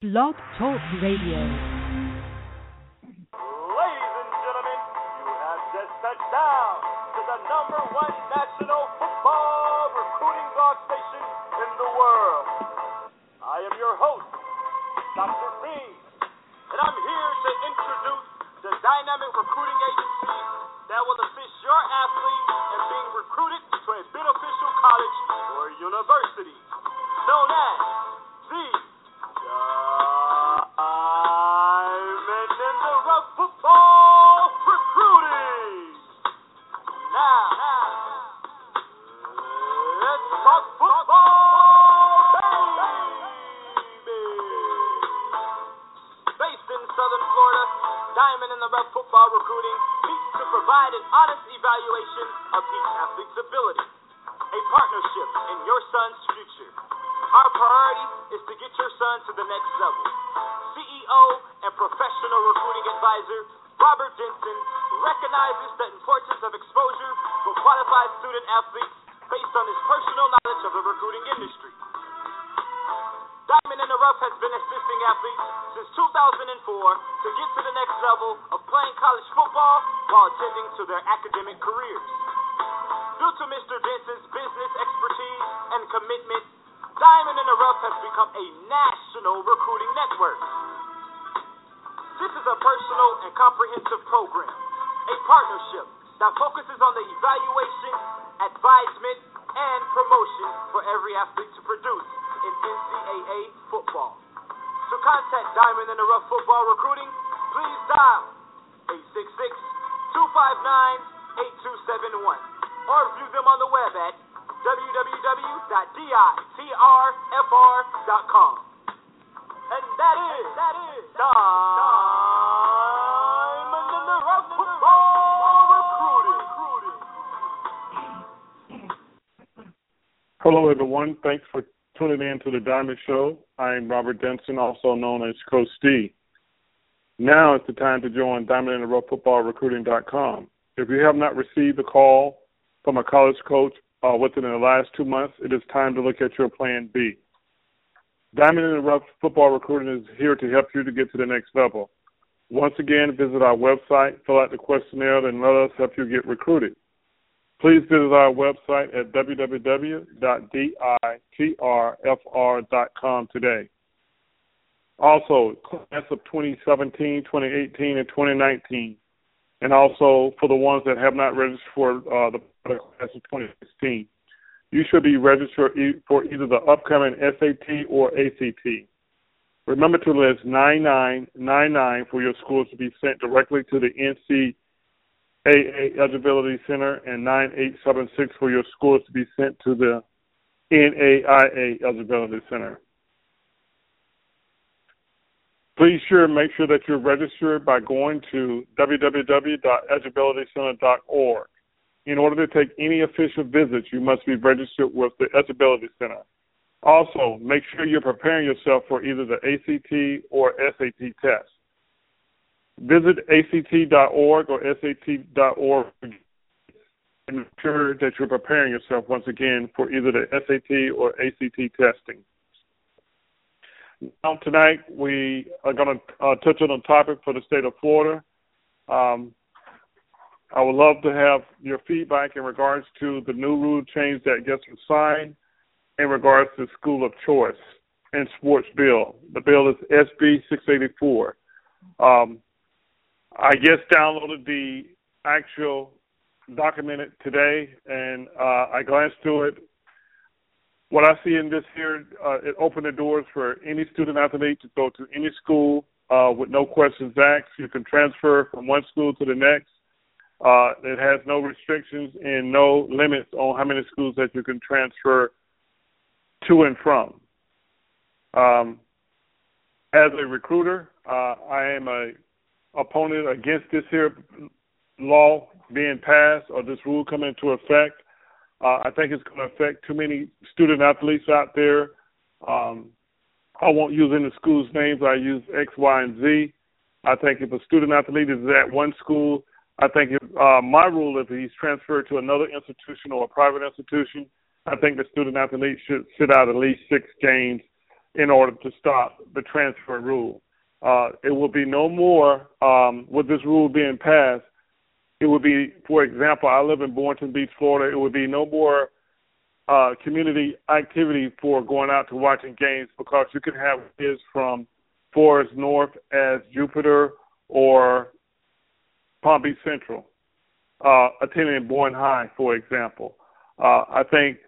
Blog Talk Radio. Ladies and gentlemen, you have just touched down to the number one national football recruiting blog station in the world. I am your host, Dr. B, and I'm here to introduce the dynamic recruiting agency that will assist your athlete in being recruited to a beneficial college or university, an honest evaluation of each athlete's ability, a partnership in your son's future. Our priority is to get your son to the next level. CEO and professional recruiting advisor Robert Denson recognizes the importance of exposure for qualified student athletes based on his personal knowledge of the recruiting industry. Rough has been assisting athletes since 2004 to get to the next level of playing college football while attending to their academic careers. Due to Mr. Denson's business expertise and commitment, Diamond in the Rough has become a national recruiting network. This is a personal and comprehensive program, a partnership that focuses on the evaluation, advisement, and promotion for every athlete to produce in NCAA football. To contact Diamond in the Rough Football Recruiting, please dial 866-259-8271 or view them on the web at www.ditrfr.com. And that is, that is Diamond in the Rough Football Recruiting. Hello, everyone. Thanks for tuning in to the Diamond Show. I'm Robert Denson, also known as Coach D. Now is the time to join Diamond in the Rough Football Recruiting.com. If you have not received a call from a college coach uh, within the last two months, it is time to look at your plan B. Diamond in the Rough Football Recruiting is here to help you to get to the next level. Once again, visit our website, fill out the questionnaire, and let us help you get recruited. Please visit our website at www.ditrfr.com today. Also, class of 2017, 2018, and 2019, and also for the ones that have not registered for uh, the class of 2016, you should be registered for either the upcoming SAT or ACT. Remember to list 9999 for your schools to be sent directly to the NCAA Eligibility Center and 9876 for your scores to be sent to the NAIA Eligibility Center. Please sure make sure that you're registered by going to www.eligibilitycenter.org. In order to take any official visits, you must be registered with the Eligibility Center. Also, make sure you're preparing yourself for either the ACT or SAT test. Visit ACT.org or SAT.org and make sure that you're preparing yourself once again for either the SAT or ACT testing. Now, tonight we are going to uh, touch on a topic for the state of Florida. Um, I would love to have your feedback in regards to the new rule change that gets signed in regards to school of choice and sports bill. The bill is SB 684. Um, I just downloaded the actual document today, and uh, I glanced through it. What I see in this here, uh, it opened the doors for any student athlete to go to any school uh, with no questions asked. You can transfer from one school to the next. Uh, it has no restrictions and no limits on how many schools that you can transfer to and from. Um, as a recruiter, uh, I am a opponent against this here law being passed or this rule coming into effect. Uh, I think it's going to affect too many student athletes out there. Um, I won't use any schools' names. I use X, Y, and Z. I think if a student athlete is at one school, I think if, uh, my rule is if he's transferred to another institution or a private institution, I think the student athlete should sit out at least six games in order to stop the transfer rule. Uh, it will be no more um, with this rule being passed. It would be, for example, I live in Boynton Beach, Florida. It would be no more uh, community activity for going out to watching games because you can have kids from Forest North as Jupiter or Palm Beach Central uh, attending Boynton High, for example. Uh, I think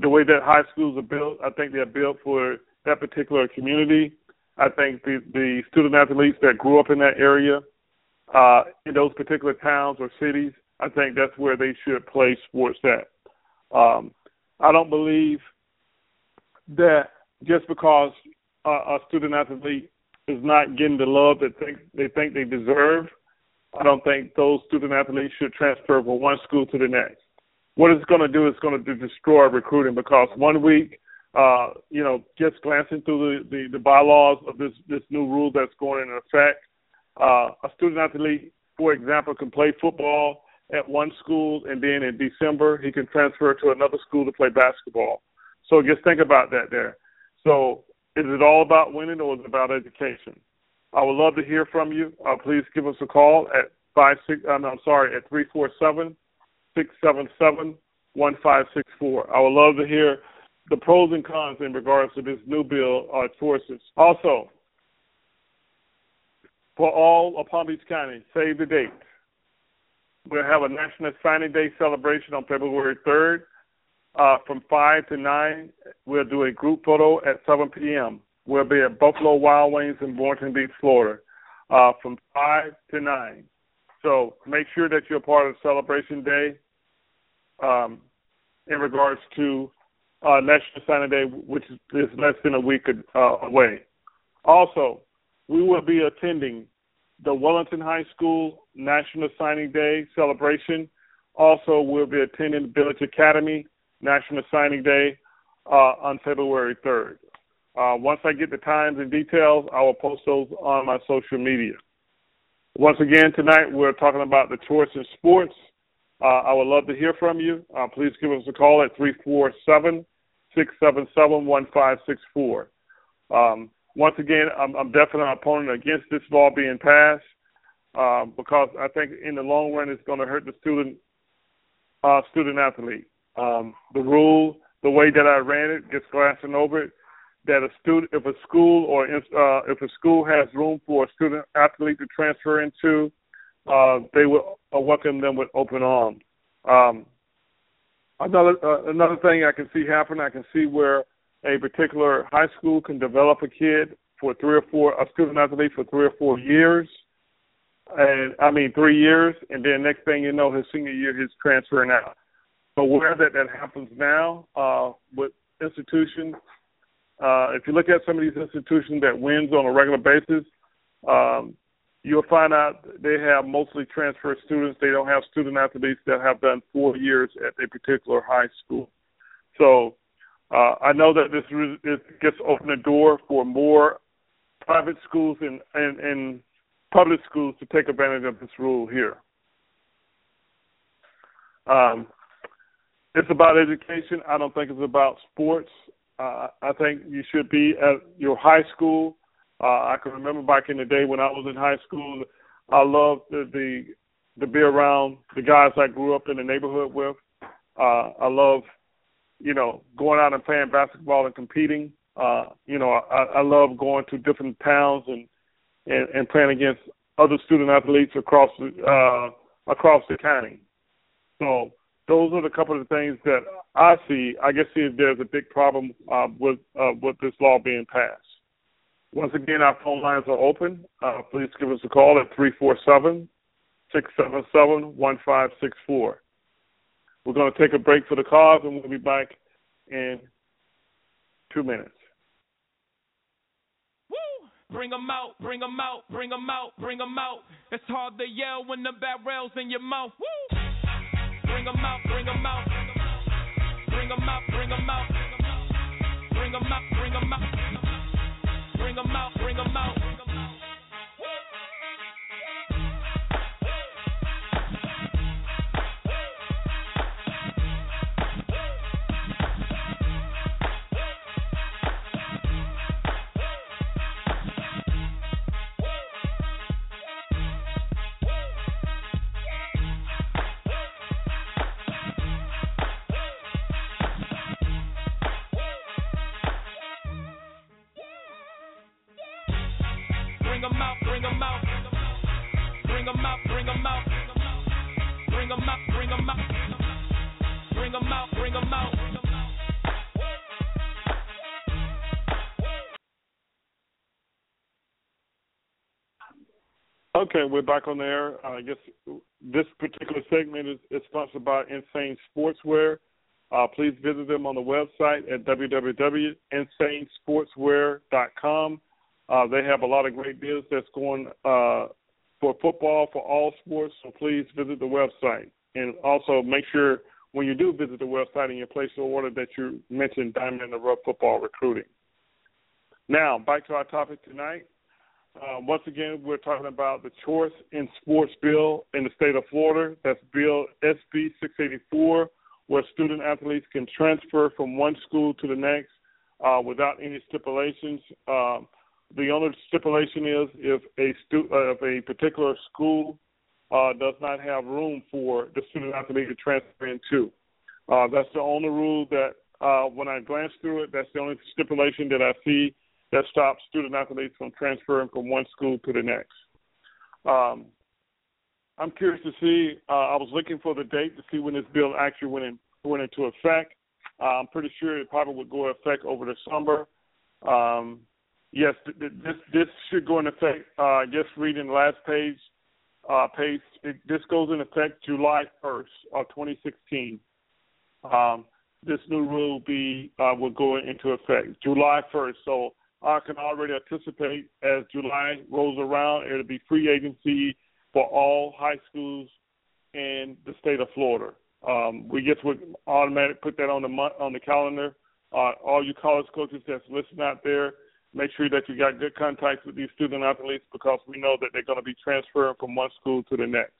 the way that high schools are built, I think they're built for that particular community. I think the, the student athletes that grew up in that area, uh, in those particular towns or cities, I think that's where they should play sports at. Um, I don't believe that just because a, a student athlete is not getting the love that think, they think they deserve, I don't think those student athletes should transfer from one school to the next. What it's going to do is going to destroy recruiting because one week, uh, you know, just glancing through the, the, the bylaws of this, this new rule that's going into effect, uh, a student athlete, for example, can play football at one school and then in December he can transfer to another school to play basketball. So just think about that there. So is it all about winning or is it about education? I would love to hear from you. Uh, please give us a call at five six. Um, I'm sorry, at three four seven six seven seven one five six four. I would love to hear the pros and cons in regards to this new bill uh, choices. Also, for all of Palm Beach County, save the date. We'll have a National Signing Day celebration on February 3rd uh, from 5 to 9. We'll do a group photo at 7 p.m. We'll be at Buffalo Wild Wings in Boynton Beach, Florida, uh, from 5 to 9. So make sure that you're part of celebration day um, in regards to uh, National Signing Day, which is less than a week uh, away. Also, we will be attending the Wellington High School National Signing Day celebration. Also, we'll be attending the Village Academy National Signing Day uh, on February 3rd. Uh, once I get the times and details, I will post those on my social media. Once again, tonight we're talking about the choice in sports. Uh, I would love to hear from you. Uh, please give us a call at 347 677 1564. Um, once again, I'm, I'm definitely an opponent against this law being passed um, because I think in the long run it's going to hurt the student uh, student athlete. Um, the rule, the way that I ran it, just glancing over it, that a student, if a school or uh, if a school has room for a student athlete to transfer into, uh, they will uh, welcome them with open arms. Um, another uh, another thing I can see happen, I can see where a particular high school can develop a kid for three or four, a student athlete for three or four years, and I mean three years, and then next thing you know, his senior year, he's transferring out. So where that that happens now uh, with institutions uh, if you look at some of these institutions that wins on a regular basis, um, you'll find out they have mostly transfer students. They don't have student athletes that have done four years at a particular high school. So uh, I know that this, this gets open the door for more private schools and, and, and public schools to take advantage of this rule here. Um, it's about education. I don't think it's about sports. Uh, I think you should be at your high school. Uh, I can remember back in the day when I was in high school, I loved the, the to be around the guys I grew up in the neighborhood with. Uh, I love, you know, going out and playing basketball and competing. Uh, you know, I, I love going to different towns and, and and playing against other student athletes across uh, across the county. So those are the couple of things that I see. I guess see if there's a big problem uh, with uh, with this law being passed. Once again, our phone lines are open. Uh, please give us a call at three four seven six seven seven one five six four. We're going to take a break for the cause, and we'll be back in two minutes. Bring them out, bring them out, bring them out, bring them out. It's hard to yell when the barrel's in your mouth. Woo! Bring them out, bring them out. Bring them out, bring them out. Bring them out, bring them out. Bring them out, bring them out. Bring 'em out, bring 'em out. Bring 'em out, bring 'em out. Bring 'em out, bring 'em out. Bring 'em out, bring 'em out. Okay, we're back on. Uh, I guess this particular segment is, is sponsored by Insane Sportswear. Uh, please visit them on the website at www.insanesportswear.com. Uh, they have a lot of great deals that's going uh, for football, for all sports, so please visit the website. And also make sure when you do visit the website and you place your order that you mention Diamond in the Rough Football Recruiting. Now, back to our topic tonight. Uh, once again, we're talking about the Choice in Sports Bill in the state of Florida. That's Bill SB 684, where student athletes can transfer from one school to the next uh, without any stipulations. Um, the only stipulation is if a stu- uh, if a particular school uh, does not have room for the student athlete to transfer into. Uh, that's the only rule that uh, when I glance through it, that's the only stipulation that I see that stops student athletes from transferring from one school to the next. Um, I'm curious to see. Uh, I was looking for the date to see when this bill actually went in, went into effect. Uh, I'm pretty sure it probably would go into effect over the summer. Um, yes, th- th- this this should go into effect. Uh, just reading the last page, uh, page. It, this goes in effect July 1st of 2016. Um, this new rule will be uh, will go into effect July 1st. So I can already anticipate as July rolls around, it'll be free agency for all high schools in the state of Florida. Um, we just would automatic put that on the on the calendar. Uh, all you college coaches that's listening out there, make sure that you got good contacts with these student athletes because we know that they're going to be transferring from one school to the next.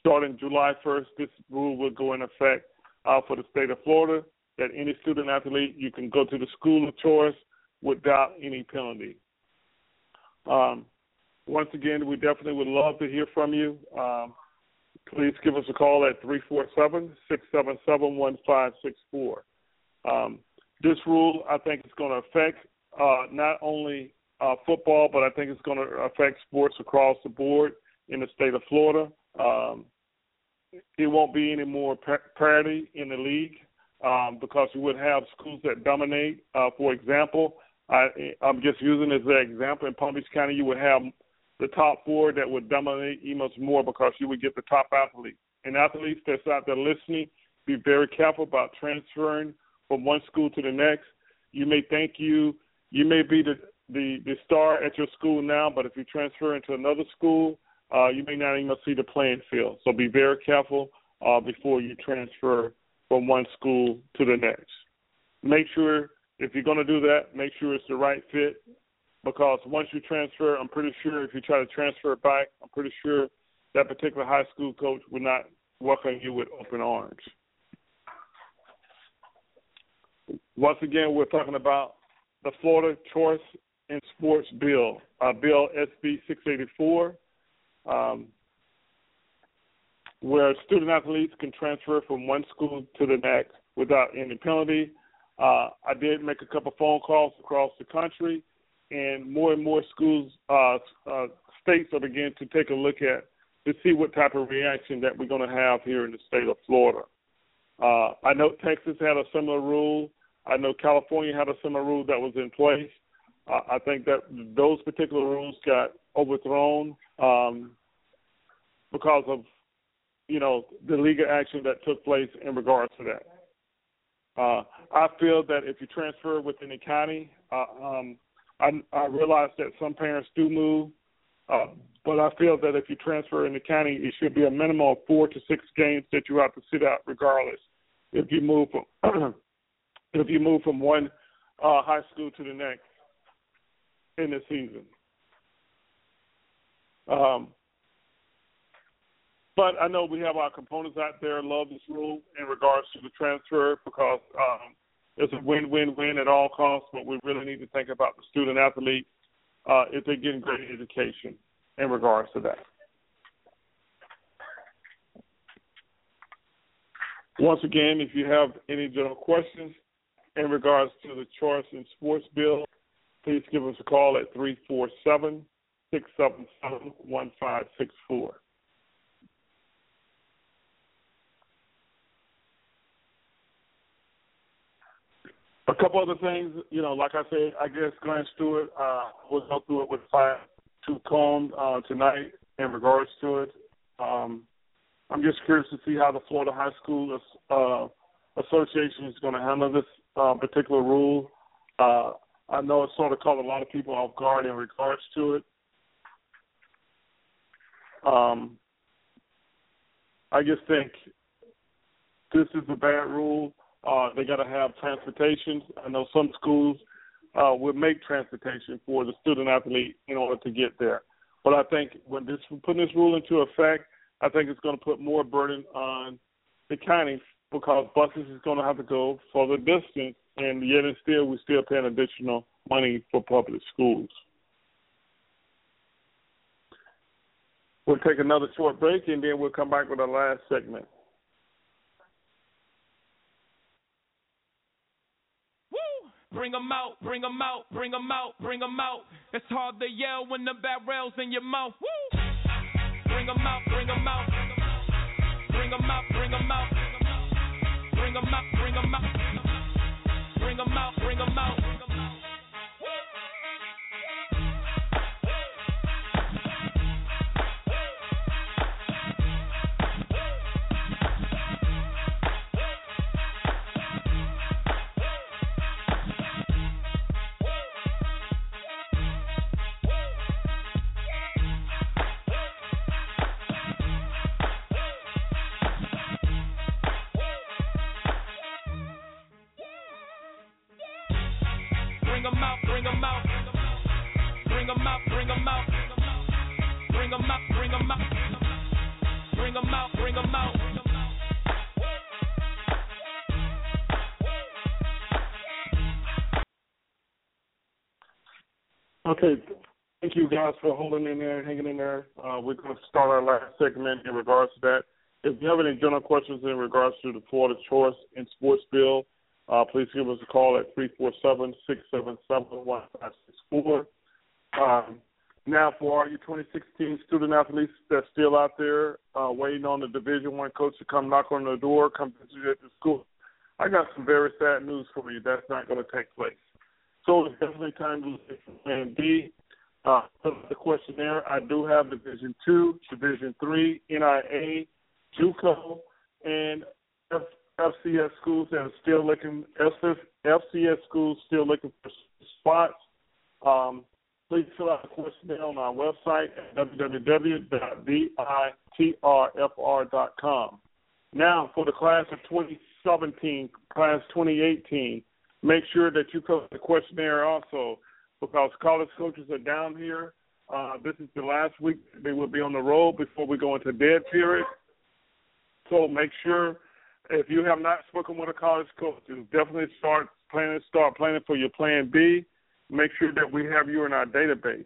Starting July 1st, this rule will go in effect uh, for the state of Florida. That any student athlete, you can go to the school of choice without any penalty. Um, once again, we definitely would love to hear from you. Um, please give us a call at 347 677 1564. Um, this rule, I think, is going to affect uh, not only uh, football, but I think it's going to affect sports across the board in the state of Florida. Um, it won't be any more parity in the league um, because you would have schools that dominate. Uh, for example, I, I'm just using as an example. In Palm Beach County, you would have the top four that would dominate much more because you would get the top athletes. And athletes that's out there listening, be very careful about transferring from one school to the next. You may think you you may be the the, the star at your school now, but if you transfer into another school, uh, you may not even see the playing field. So be very careful uh, before you transfer from one school to the next. Make sure if you're going to do that, make sure it's the right fit. Because once you transfer, I'm pretty sure if you try to transfer back, I'm pretty sure that particular high school coach would not welcome you with open arms. Once again, we're talking about the Florida Choice in Sports Bill, uh, Bill SB 684, um, where student athletes can transfer from one school to the next without any penalty uh, I did make a couple phone calls across the country, and more and more schools, uh, uh, states are beginning to take a look at to see what type of reaction that we're going to have here in the state of Florida. Uh, I know Texas had a similar rule. I know California had a similar rule that was in place. Uh, I think that those particular rules got overthrown um, because of, you know, the legal action that took place in regards to that. Uh, I feel that if you transfer within the county, uh, um, I, I realize that some parents do move, uh, but I feel that if you transfer in the county, it should be a minimum of four to six games that you have to sit out, regardless. If you move from if you move from one uh, high school to the next in the season. Um, but I know we have our components out there love this rule in regards to the transfer because um, it's a win-win-win at all costs. But we really need to think about the student athlete uh, if they're getting great education in regards to that. Once again, if you have any general questions in regards to the choice sports bill, please give us a call at 347 six seven seven one five six four. A couple other things, you know, like I said, I guess Glenn Stewart uh, will go through it with fire to comb uh, tonight in regards to it. Um, I'm just curious to see how the Florida High School uh, Association is going to handle this uh, particular rule. Uh, I know it sort of caught a lot of people off guard in regards to it. Um, I just think this is a bad rule. Uh, they got to have transportation. I know some schools uh, would make transportation for the student athlete in order to get there. But I think when this putting this rule into effect, I think it's going to put more burden on the county because buses is going to have to go further distance, and yet and still we're still paying additional money for public schools. We'll take another short break, and then we'll come back with our last segment. Bring them out, bring them out, bring them out, bring them out. It's hard to yell when the barrel's in your mouth. Woo! Bring them out, bring them out. Bring them out, bring them out. Bring them out, bring them out. Bring them out, bring them out. Okay, thank you guys for holding in there, hanging in there. Uh, we're going to start our last segment in regards to that. If you have any general questions in regards to the Florida Choice in Sports Bill, uh, please give us a call at 347-677-1564. Um, now, for all you 2016 student athletes that's still out there uh, waiting on the Division One coach to come knock on the door, come visit you at the school, I got some very sad news for you. That's not going to take place. So it's definitely time to Plan B. Uh, the questionnaire, I do have Division Two, Division Three, NIA, JUCO, and F- FCS schools that are still looking. FCS schools still looking for spots. Um, please fill out the questionnaire on our website at www.ditrfr.com. Now, for the class of 2017, class 2018, make sure that you fill the questionnaire also because college coaches are down here. Uh, this is the last week they will be on the road before we go into dead period. So make sure if you have not spoken with a college coach, definitely start planning. Start planning for your Plan B. Make sure that we have you in our database.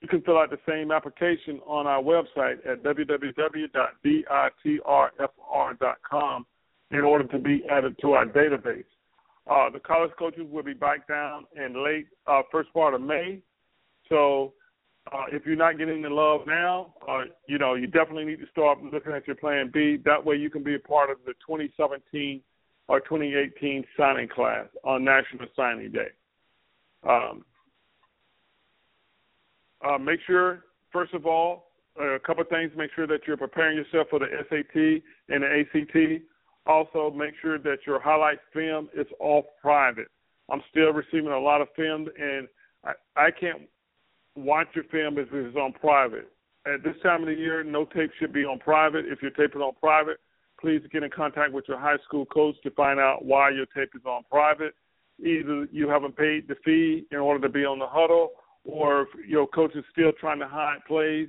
You can fill out the same application on our website at www.ditrfr.com in order to be added to our database. Uh, the college coaches will be back down in late uh, first part of May. So uh, if you're not getting the love now, uh, you know you definitely need to start looking at your Plan B. That way, you can be a part of the 2017 or 2018 signing class on National Signing Day. Um, uh, make sure, first of all, a couple of things. Make sure that you're preparing yourself for the SAT and the ACT. Also, make sure that your highlight film is all private. I'm still receiving a lot of film, and I, I can't watch your film if it's on private. At this time of the year, no tape should be on private. If you're taping on private, please get in contact with your high school coach to find out why your tape is on private. Either you haven't paid the fee in order to be on the Hudl, or if your coach is still trying to hide plays.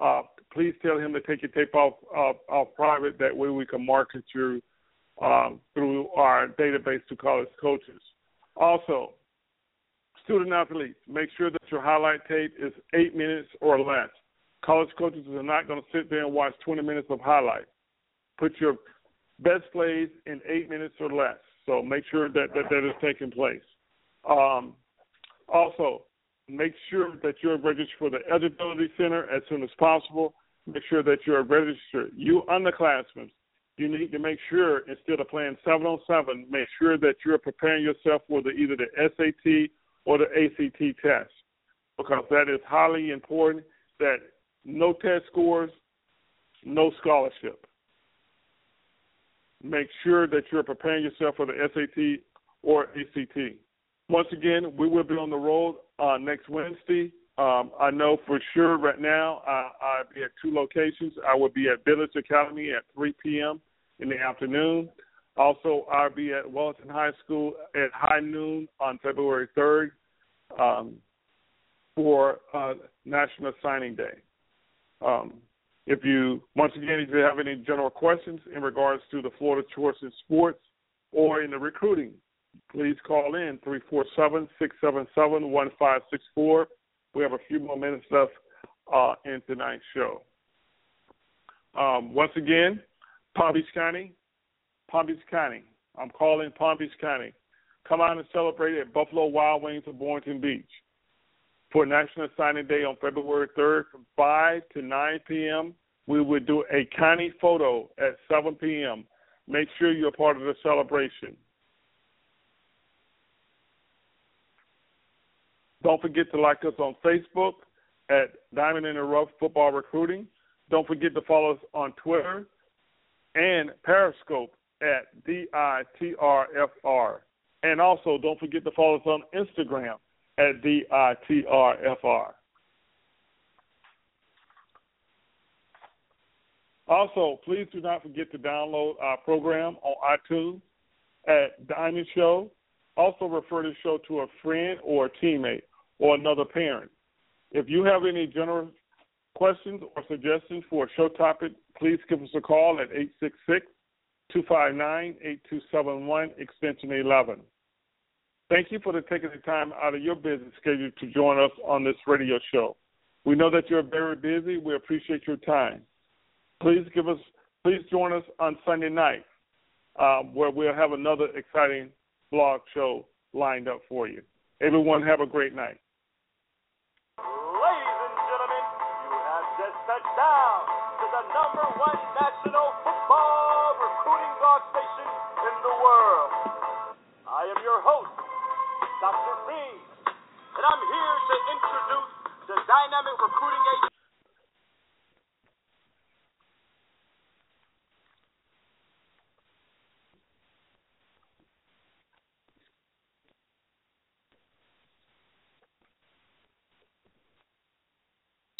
Uh, please tell him to take your tape off off, off private. That way, we can market you um, through our database to college coaches. Also, student athletes, make sure that your highlight tape is eight minutes or less. College coaches are not going to sit there and watch 20 minutes of highlights. Put your best plays in eight minutes or less. So make sure that that, that is taking place. Um, also, make sure that you're registered for the eligibility center as soon as possible. Make sure that you're registered. You underclassmen, you need to make sure instead of playing seven on seven, make sure that you're preparing yourself for the, either the SAT or the ACT test because that is highly important. That no test scores, no scholarship. Make sure that you're preparing yourself for the SAT or ACT. Once again, we will be on the road uh, next Wednesday. Um, I know for sure right now I, I'll be at two locations. I will be at Village Academy at 3 p.m. in the afternoon. Also, I'll be at Wellington High School at high noon on February 3rd um, for uh, National Signing Day. Um, if you, once again, if you have any general questions in regards to the Florida Choice in Sports or in the recruiting, please call in 347 677 1564. We have a few more minutes left uh, in tonight's show. Um, once again, Palm Beach County, Palm Beach County. I'm calling Palm Beach County. Come out and celebrate at Buffalo Wild Wings of Boynton Beach for National Signing Day on February 3rd from 5 to 9 p.m. We will do a county photo at 7 p.m. Make sure you're part of the celebration. Don't forget to like us on Facebook at Diamond in the Rough Football Recruiting. Don't forget to follow us on Twitter and Periscope at DITRFR. And also, don't forget to follow us on Instagram at DITRFR. Also, please do not forget to download our program on iTunes at Diamond Show. Also, refer the show to a friend or a teammate or another parent. If you have any general questions or suggestions for a show topic, please give us a call at 866 259 8271, extension 11. Thank you for the taking the time out of your busy schedule to join us on this radio show. We know that you're very busy. We appreciate your time. Please give us, please join us on Sunday night, uh, where we'll have another exciting blog show lined up for you. Everyone, have a great night. dynamic recruiting agency.